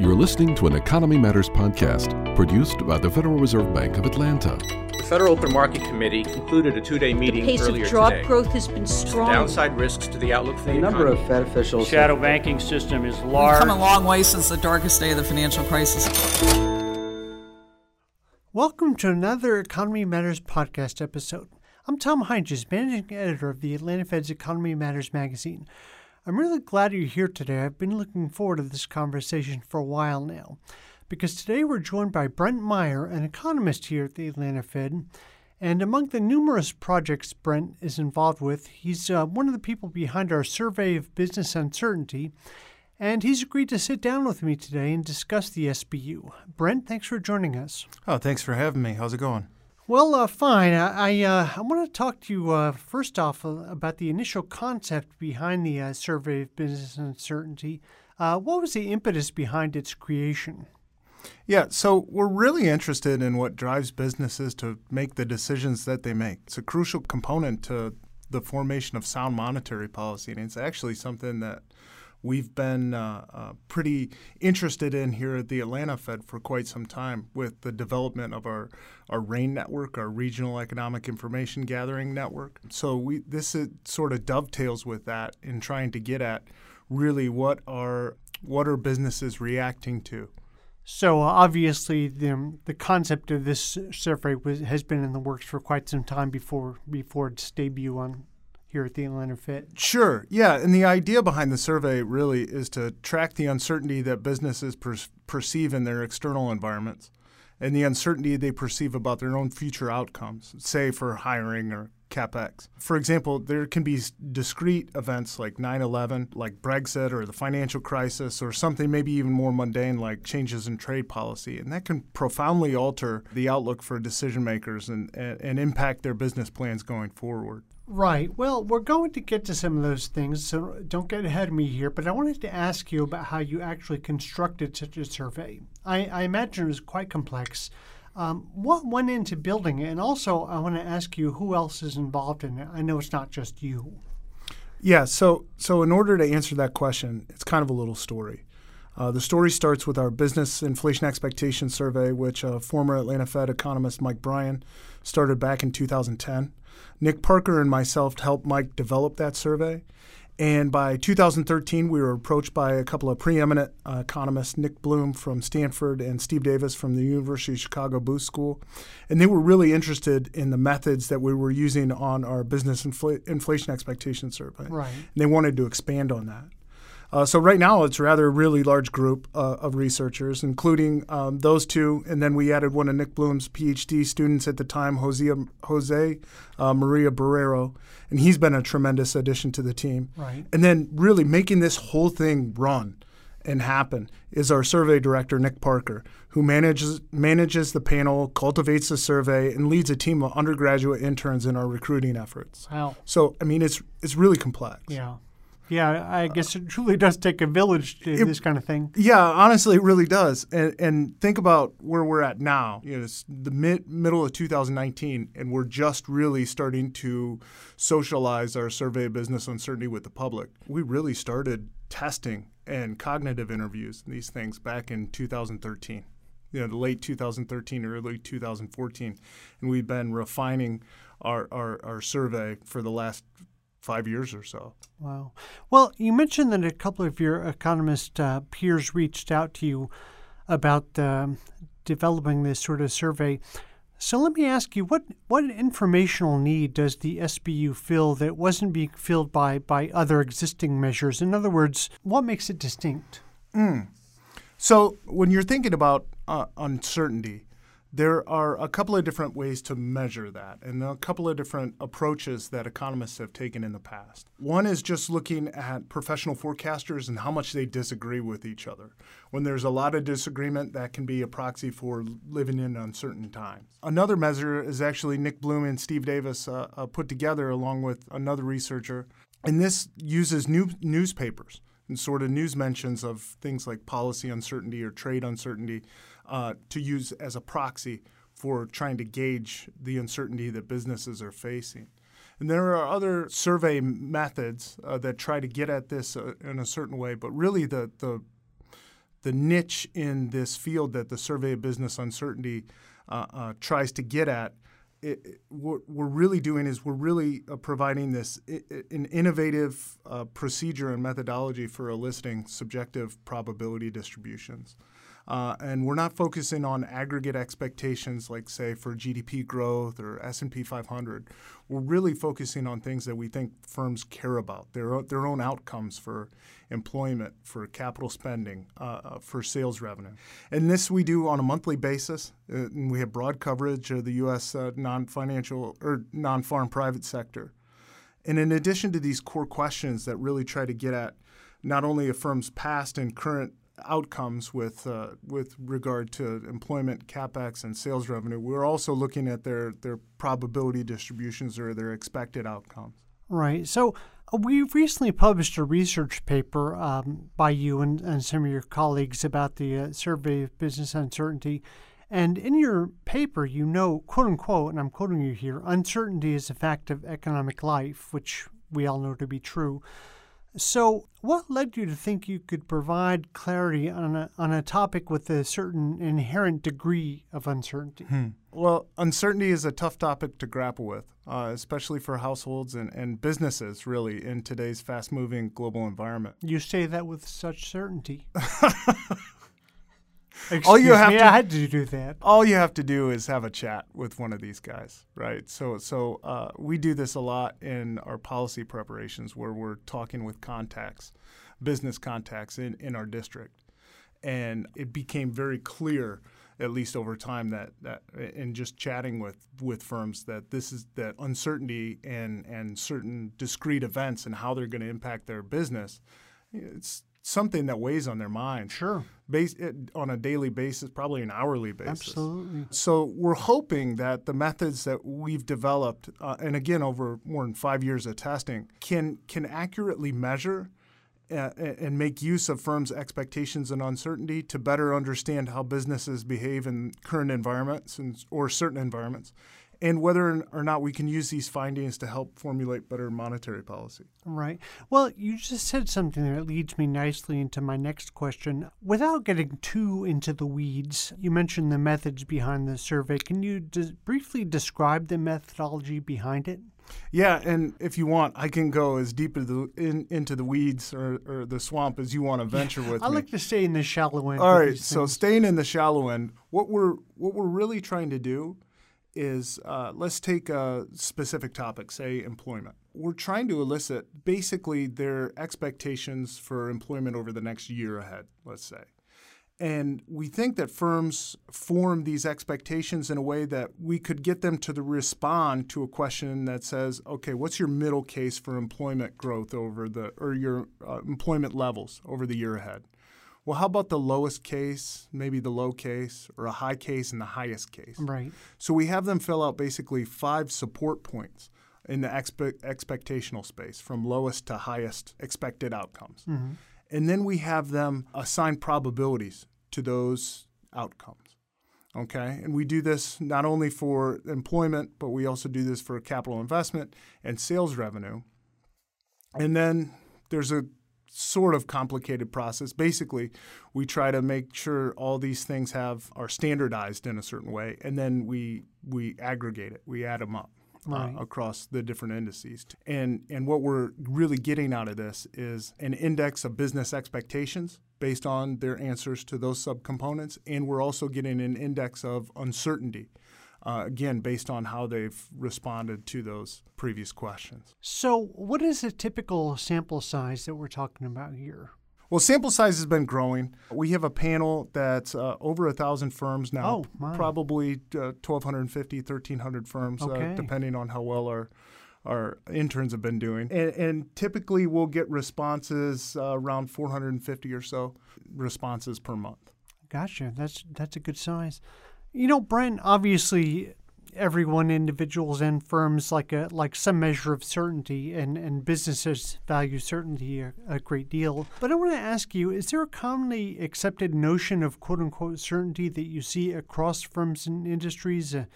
You're listening to an Economy Matters podcast produced by the Federal Reserve Bank of Atlanta. The Federal Open Market Committee concluded a two-day meeting The pace earlier of job today. growth has been strong. Downside risks to the outlook for the A number economy. of Fed officials. shadow banking system is large. We've come a long way since the darkest day of the financial crisis. Welcome to another Economy Matters podcast episode. I'm Tom Heintjes, managing editor of the Atlanta Fed's Economy Matters magazine. I'm really glad you're here today. I've been looking forward to this conversation for a while now, because today we're joined by Brent Meyer, an economist here at the Atlanta Fed. And among the numerous projects Brent is involved with, he's uh, one of the people behind our survey of business uncertainty, and he's agreed to sit down with me today and discuss the SBU. Brent, thanks for joining us. Oh, thanks for having me. How's it going? Well, uh, fine. I I, uh, I want to talk to you uh, first off uh, about the initial concept behind the uh, Survey of Business Uncertainty. Uh, what was the impetus behind its creation? Yeah, so we're really interested in what drives businesses to make the decisions that they make. It's a crucial component to the formation of sound monetary policy, and it's actually something that we've been uh, uh, pretty interested in here at the Atlanta Fed for quite some time with the development of our, our REIN network, our Regional Economic Information Gathering Network. So we this is, sort of dovetails with that in trying to get at really what are what are businesses reacting to. So obviously, the the concept of this survey was, has been in the works for quite some time before before its debut on here at the Atlanta Fed. Sure. Yeah. And the idea behind the survey really is to track the uncertainty that businesses per- perceive in their external environments and the uncertainty they perceive about their own future outcomes, say for hiring or capex. For example, there can be discrete events like 9 11, like Brexit or the financial crisis, or something maybe even more mundane like changes in trade policy. And that can profoundly alter the outlook for decision makers and, and, and impact their business plans going forward. Right. Well, we're going to get to some of those things, so don't get ahead of me here. But I wanted to ask you about how you actually constructed such a survey. I, I imagine it was quite complex. Um, what went into building it? And also, I want to ask you who else is involved in it. I know it's not just you. Yeah, so so in order to answer that question, it's kind of a little story. Uh, the story starts with our business inflation expectation survey, which uh, former Atlanta Fed economist Mike Bryan started back in 2010. Nick Parker and myself helped Mike develop that survey. And by 2013, we were approached by a couple of preeminent uh, economists, Nick Bloom from Stanford and Steve Davis from the University of Chicago Booth School. And they were really interested in the methods that we were using on our business infl- inflation expectation survey. Right. And they wanted to expand on that. Uh, so right now it's rather a really large group uh, of researchers, including um, those two, and then we added one of Nick Bloom's PhD students at the time, Jose, Jose uh, Maria Barrero, and he's been a tremendous addition to the team. Right. And then really making this whole thing run and happen is our survey director Nick Parker, who manages manages the panel, cultivates the survey, and leads a team of undergraduate interns in our recruiting efforts. Wow. So I mean, it's it's really complex. Yeah. Yeah, I guess it truly does take a village to it- this kind of thing. Yeah, honestly, it really does. And, and think about where we're at now. You know, it's the mid middle of 2019, and we're just really starting to socialize our survey of business uncertainty with the public. We really started testing and cognitive interviews and these things back in 2013. You know, the late 2013, early 2014, and we've been refining our, our, our survey for the last five years or so. Wow. Well, you mentioned that a couple of your economist uh, peers reached out to you about um, developing this sort of survey. So let me ask you, what what informational need does the SBU fill that wasn't being filled by by other existing measures? In other words, what makes it distinct? So when you're thinking about uh, uncertainty, there are a couple of different ways to measure that, and a couple of different approaches that economists have taken in the past. One is just looking at professional forecasters and how much they disagree with each other. When there's a lot of disagreement, that can be a proxy for living in uncertain times. Another measure is actually Nick Bloom and Steve Davis uh, uh, put together along with another researcher, and this uses new newspapers and sort of news mentions of things like policy uncertainty or trade uncertainty uh, to use as a proxy for trying to gauge the uncertainty that businesses are facing. And there are other survey methods uh, that try to get at this uh, in a certain way, but really the, the the niche in this field that the survey of business uncertainty uh, uh, tries to get at it, it, what we're really doing is we're really uh, providing this an innovative procedure and methodology for eliciting subjective probability distributions. Uh, and we're not focusing on aggregate expectations like say for GDP growth or S&P 500. We're really focusing on things that we think firms care about, their, their own outcomes for employment, for capital spending, uh, uh, for sales revenue. And this we do on a monthly basis. Uh, and we have broad coverage of the U.S. Uh, non-financial or non-farm private sector. And in addition to these core questions that really try to get at not only a firm's past and current outcomes with uh, with regard to employment, capex, and sales revenue. We're also looking at their their probability distributions or their expected outcomes. Right. So uh, we recently published a research paper um, by you and, and, some of your colleagues about the uh, survey of business uncertainty. And in your paper, you know, quote unquote, and I'm quoting you here, uncertainty is a fact of economic life, which we all know to be true. So, what led you to think you could provide clarity on a, on a topic with a certain inherent degree of uncertainty? Hmm. Well, uncertainty is a tough topic to grapple with, uh, especially for households and, and businesses, really, in today's fast moving global environment. You say that with such certainty. Excuse all you have me, to, I had to do that. All you have to do is have a chat with one of these guys, right? So, so uh, we do this a lot in our policy preparations, where we're talking with contacts, business contacts in, in our district, and it became very clear, at least over time, that that in just chatting with with firms, that this is that uncertainty and and certain discrete events and how they're going to impact their business. It's something that weighs on their mind. Sure. Base, on a daily basis, probably an hourly basis. Absolutely. So we're hoping that the methods that we've developed, uh, and again over more than five years of testing, can can accurately measure uh, and make use of firms' expectations and uncertainty to better understand how businesses behave in current environments and, or certain environments, and whether or not we can use these findings to help formulate better monetary policy. Right. Well, you just said something that leads me nicely into my next question. Without getting too into the weeds, you mentioned the methods behind the survey. Can you d- briefly describe the methodology behind it? Yeah, and if you want, I can go as deep into the, in, into the weeds or, or, the swamp as you want to venture with I me. like to stay in the shallow end. All right, so staying in the shallow end, what we're what we're really trying to do is uh, let's take a specific topic, say employment. We're trying to elicit basically their expectations for employment over the next year ahead, let's say. And we think that firms form these expectations in a way that we could get them to the respond to a question that says, okay, what's your middle case for employment growth over the, or your uh, employment levels over the year ahead? Well, how about the lowest case, maybe the low case, or a high case and the highest case? Right. So we have them fill out basically five support points in the expe- expectational space from lowest to highest expected outcomes. Mm-hmm. And then we have them assign probabilities to those outcomes. Okay, and we do this not only for employment, but we also do this for capital investment and sales revenue. And then there's a sort of complicated process. Basically, we try to make sure all these things have are standardized in a certain way, and then we we aggregate it. We add them up. Uh, right. Uh, across the different indices. And and what we're really getting out of this is an index of business expectations based on their answers to those subcomponents, and we're also getting an index of uncertainty uh, again, based on how they've responded to those previous questions. So, what is a typical sample size that we're talking about here? Well, sample size has been growing. We have a panel that's uh, over a thousand firms now, oh, probably uh, 1,250, 1,300 firms, uh, okay. uh, depending on how well our our interns have been doing. And, and typically, we'll get responses uh, around 450 or so responses per month. Gotcha. That's that's a good size. You know, Brent, obviously everyone, individuals and firms like a like some measure of certainty and, and businesses value certainty a, a great deal. But I want to ask you, is there a commonly accepted notion of quote unquote certainty that you see across firms and industries uh,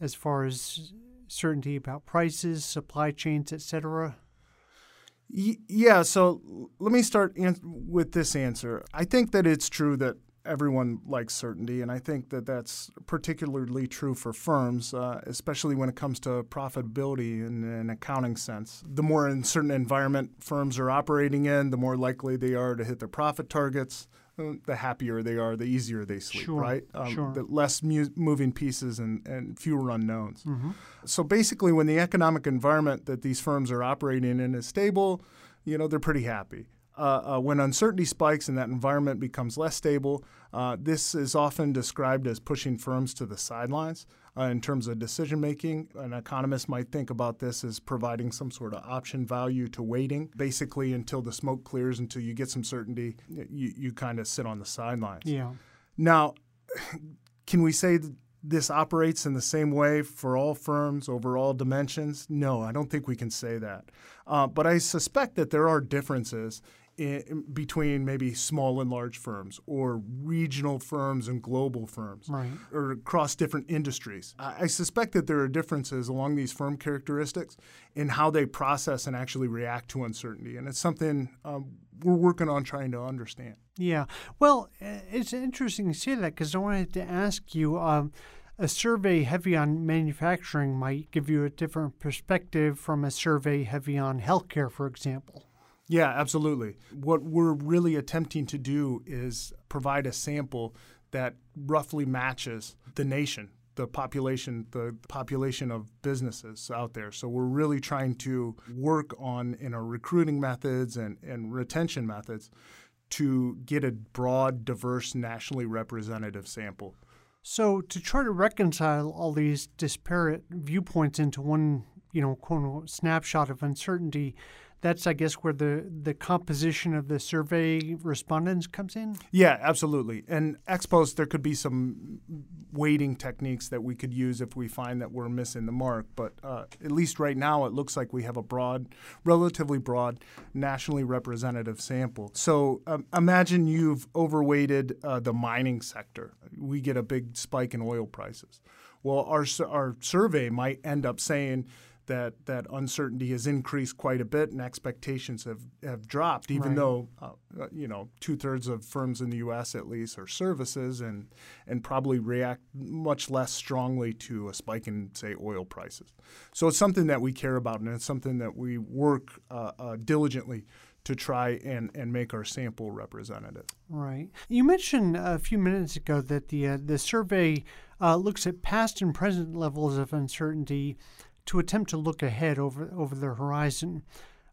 as far as certainty about prices, supply chains, etc.? Y- yeah, so let me start with this answer. I think that it's true that everyone likes certainty, and I think that that's particularly true for firms, uh, especially when it comes to profitability in an accounting sense. The more uncertain environment firms are operating in, the more likely they are to hit their profit targets. uh, The happier they are, the easier they sleep, Sure, right? sure. The less mu- moving pieces and, and fewer unknowns. So basically, when the economic environment that these firms are operating in is stable, you know, they're pretty happy. Uh, uh, when uncertainty spikes and that environment becomes less stable, uh, this is often described as pushing firms to the sidelines uh, in terms of decision making. An economist might think about this as providing some sort of option value to waiting, basically until the smoke clears, until you get some certainty, you, you kind of sit on the sidelines. Yeah. Now, can we say that this operates in the same way for all firms over all dimensions? No, I don't think we can say that. Uh, but I suspect that there are differences in, between maybe small and large firms, or regional firms and global firms, Right. or across different industries. I, I suspect that there are differences along these firm characteristics in how they process and actually react to uncertainty, and it's something um, we're working on trying to understand. Yeah. Well, it's interesting to say that because I wanted to ask you um, a survey heavy on manufacturing might give you a different perspective from a survey heavy on healthcare, for example. Yeah, absolutely. What we're really attempting to do is provide a sample that roughly matches the nation, the population, the population of businesses out there. So we're really trying to work on in our recruiting methods and, and retention methods to get a broad, diverse, nationally representative sample. So to try to reconcile all these disparate viewpoints into one, you know, quote unquote snapshot of uncertainty, that's I guess where the the composition of the survey respondents comes in. Yeah, absolutely. And ex post, there could be some weighting techniques that we could use if we find that we're missing the mark. But uh, at least right now, it looks like we have a broad, relatively broad, nationally representative sample. So um, imagine you've overweighted uh, the mining sector. We get a big spike in oil prices. Well, our, our survey might end up saying, that that uncertainty has increased quite a bit and expectations have, have dropped, even Right. though uh, uh, you know two thirds of firms in the U.S. at least are services and and probably react much less strongly to a spike in say oil prices. So it's something that we care about and it's something that we work uh, uh, diligently to try and, and make our sample representative. Right. You mentioned a few minutes ago that the uh, the survey uh, looks at past and present levels of uncertainty to attempt to look ahead over over the horizon,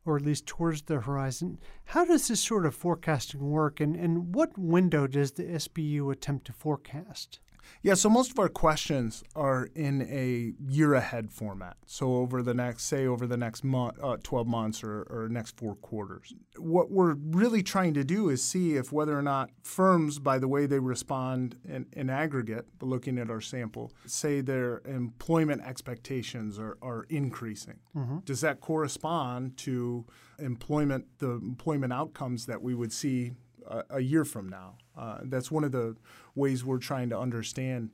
or at least towards the horizon. How does this sort of forecasting work, and, and what window does the SBU attempt to forecast? Yeah, so most of our questions are in a year ahead format. So over the next, say, over the next month, uh, 12 months or, or next four quarters. What we're really trying to do is see if whether or not firms, by the way they respond in, in aggregate, looking at our sample, say their employment expectations are, are increasing. Does that correspond to employment, the employment outcomes that we would see a, year from now. Uh, that's one of the ways we're trying to understand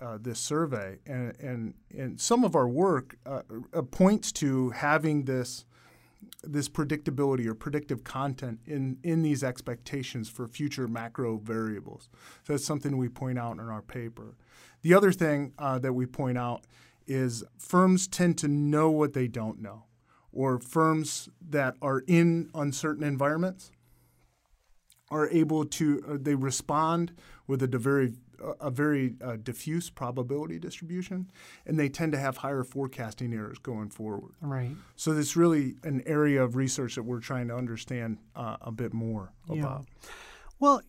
uh, this survey, and, and and some of our work uh, uh, points to having this this predictability or predictive content in in these expectations for future macro variables. So that's something we point out in our paper. The other thing uh, that we point out is firms tend to know what they don't know, or firms that are in uncertain environments are able to uh, they respond with a very a very uh, diffuse probability distribution, and they tend to have higher forecasting errors going forward. Right. So it's really an area of research that we're trying to understand uh, a bit more Yeah. about. Well,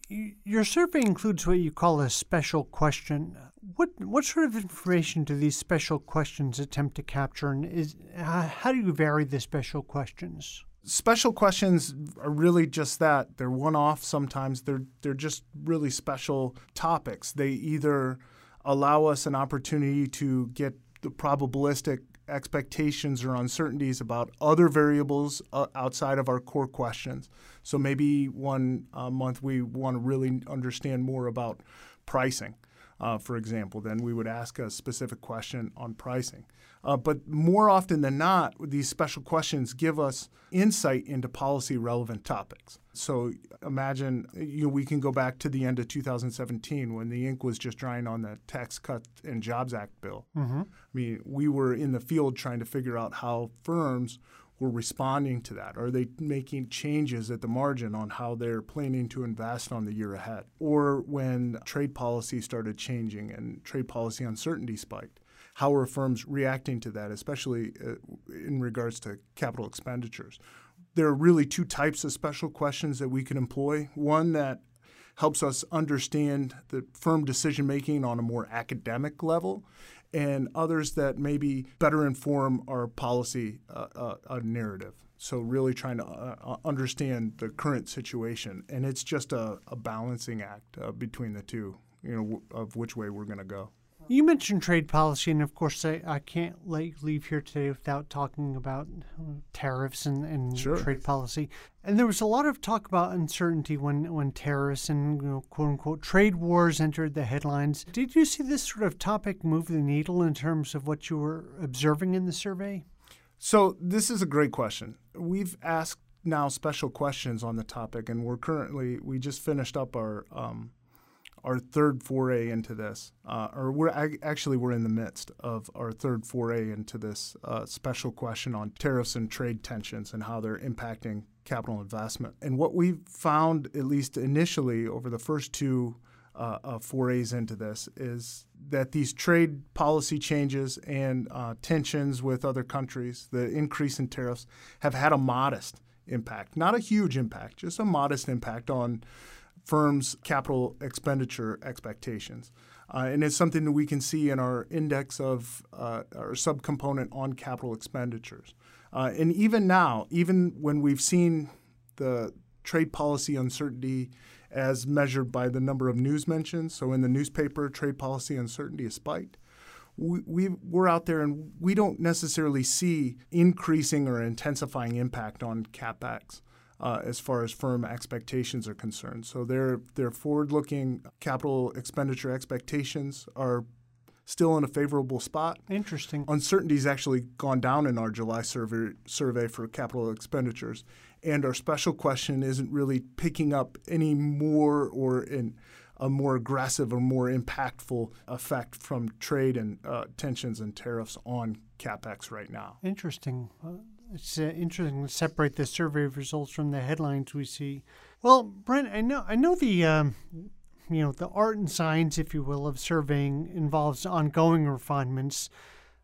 your survey includes what you call a special question. What what sort of information do these special questions attempt to capture, and is how, how do you vary the special questions? Special questions are really just that. They're one-off. Sometimes they're they're just really special topics. They either allow us an opportunity to get the probabilistic expectations or uncertainties about other variables uh, outside of our core questions. So maybe one uh, month we want to really understand more about pricing. Uh, for example, then we would ask a specific question on pricing. Uh, but more often than not, these special questions give us insight into policy relevant topics. So imagine you know, we can go back to the end of 2017 when the ink was just drying on the Tax Cut and Jobs Act bill. Mm-hmm. I mean, we were in the field trying to figure out how firms were responding to that? Are they making changes at the margin on how they're planning to invest on the year ahead? Or when trade policy started changing and trade policy uncertainty spiked, how are firms reacting to that, especially uh, in regards to capital expenditures? There are really two types of special questions that we can employ. One that helps us understand the firm decision making on a more academic level, and others that maybe better inform our policy uh, uh, narrative. So, really trying to uh, uh, understand the current situation. And it's just a, a balancing act uh, between the two, you know, w- of which way we're going to go. You mentioned trade policy, and of course, I, I can't let you leave here today without talking about tariffs and, and Sure. trade policy. And there was a lot of talk about uncertainty when, when tariffs and you know, quote unquote trade wars entered the headlines. Did you see this sort of topic move the needle in terms of what you were observing in the survey? So, this is a great question. We've asked now special questions on the topic, and we're currently, we just finished up our. Um, our third foray into this, uh, or we're actually we're in the midst of our third foray into this uh, special question on tariffs and trade tensions and how they're impacting capital investment. And what we've found, at least initially, over the first two uh, uh, forays into this, is that these trade policy changes and uh, tensions with other countries, the increase in tariffs, have had a modest impact, not a huge impact, just a modest impact on firms' capital expenditure expectations. Uh, and it's something that we can see in our index of uh, our subcomponent on capital expenditures. Uh, and even now, even when we've seen the trade policy uncertainty as measured by the number of news mentions, so in the newspaper, trade policy uncertainty is spiked. We, we, we're out there and we don't necessarily see increasing or intensifying impact on capex uh, as far as firm expectations are concerned. So their their forward-looking capital expenditure expectations are still in a favorable spot. Interesting. Uncertainty's actually gone down in our July survey survey for capital expenditures, and our special question isn't really picking up any more or in a more aggressive or more impactful effect from trade and uh, tensions and tariffs on capex right now. Interesting. It's uh, interesting to separate the survey results from the headlines we see. Well, Brent, I know I know the um, you know the art and science, if you will, of surveying involves ongoing refinements.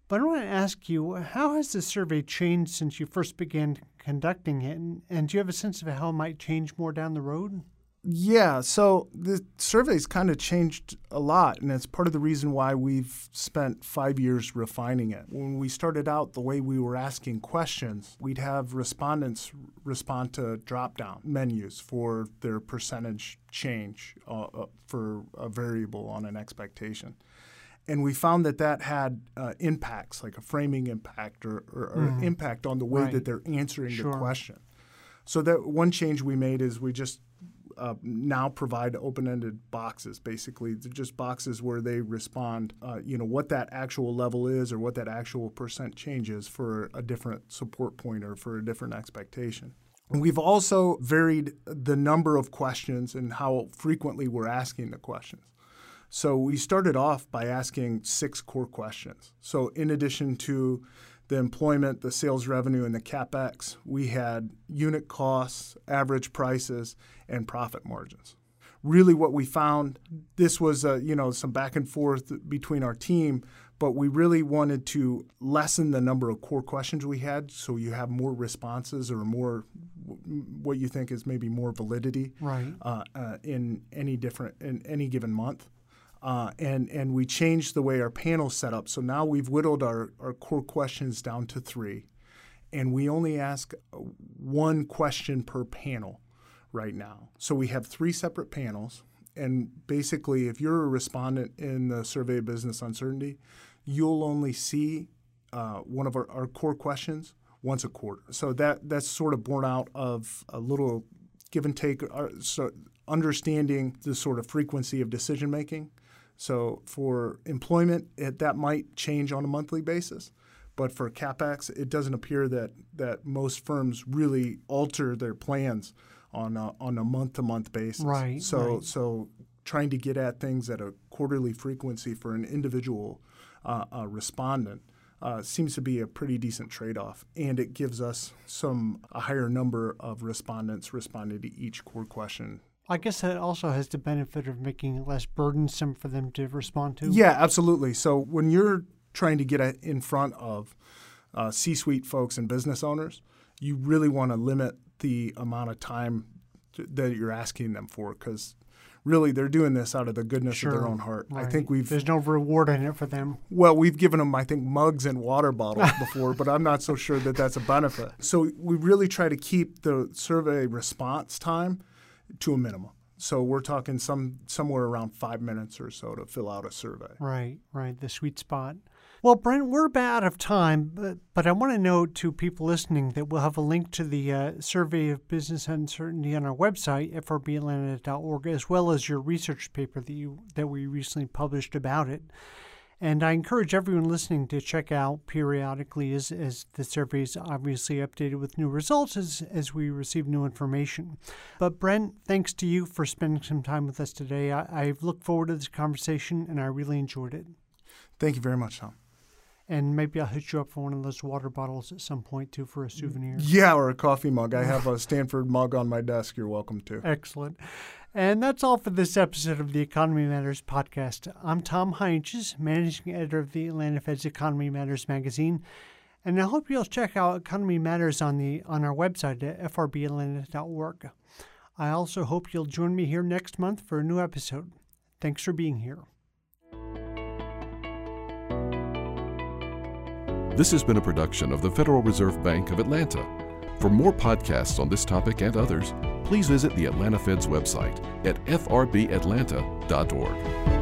But I want to ask you, how has the survey changed since you first began conducting it, and, and do you have a sense of how it might change more down the road? Yeah, so the survey's kind of changed a lot, and it's part of the reason why we've spent five years refining it. When we started out, the way we were asking questions, we'd have respondents respond to drop down menus for their percentage change uh, uh, for a variable on an expectation. And we found that that had uh, impacts, like a framing impact or, or, or impact on the way Right. that they're answering Sure. the question. So that one change we made is we just uh, now provide open-ended boxes. Basically, they're just boxes where they respond, uh, you know, what that actual level is or what that actual percent change is for a different support point or for a different expectation. And we've also varied the number of questions and how frequently we're asking the questions. So we started off by asking six core questions. So in addition to the employment, the sales revenue, and the capex, we had unit costs, average prices, and profit margins. Really, what we found this was uh, you know some back and forth between our team, but we really wanted to lessen the number of core questions we had, so you have more responses or more what you think is maybe more validity Right. uh, uh, in any different in any given month. Uh, and and we changed the way our panel's set up. So now we've whittled our, our core questions down to three, and we only ask uh, one question per panel right now. So we have three separate panels, and basically, if you're a respondent in the survey of business uncertainty, you'll only see uh, one of our, our core questions once a quarter. So that that's sort of born out of a little give and take, uh, so understanding the sort of frequency of decision making. So for employment, it, that might change on a monthly basis. But for capex, it doesn't appear that, that most firms really alter their plans on a, on a month to month basis. Right, So right. so trying to get at things at a quarterly frequency for an individual uh, uh, respondent uh, seems to be a pretty decent trade-off, and it gives us some a higher number of respondents responding to each core question. I guess that also has the benefit of making it less burdensome for them to respond to. Yeah, absolutely. So when you're trying to get in front of uh, C-suite folks and business owners, you really want to limit the amount of time that you're asking them for because really they're doing this out of the goodness of their own heart. I think we've There's no reward in it for them. well, we've given them, I think, mugs and water bottles before, but I'm not so sure that that's a benefit. So we really try to keep the survey response time to a minimum. So we're talking some somewhere around five minutes or so to fill out a survey. Right, right, the sweet spot. Well, Brent, we're about out of time, but, but I want to note to people listening that we'll have a link to the uh, Survey of Business Uncertainty on our website, frbatlanta.org, as well as your research paper that you that we recently published about it. And I encourage everyone listening to check out periodically as, as the survey is obviously updated with new results as, as we receive new information. But Brent, thanks to you for spending some time with us today. I, I've looked forward to this conversation and I really enjoyed it. Thank you very much, Tom. And maybe I'll hit you up for one of those water bottles at some point too for a souvenir. Yeah, or a coffee mug. I have a Stanford mug on my desk. You're welcome to. Excellent. And that's all for this episode of the Economy Matters podcast. I'm Tom Heintjes, managing editor of the Atlanta Fed's Economy Matters magazine. And I hope you'll check out Economy Matters on the on our website at frbatlanta.org. I also hope you'll join me here next month for a new episode. Thanks for being here. This has been a production of the Federal Reserve Bank of Atlanta. For more podcasts on this topic and others, please visit the Atlanta Fed's website at frbatlanta.org.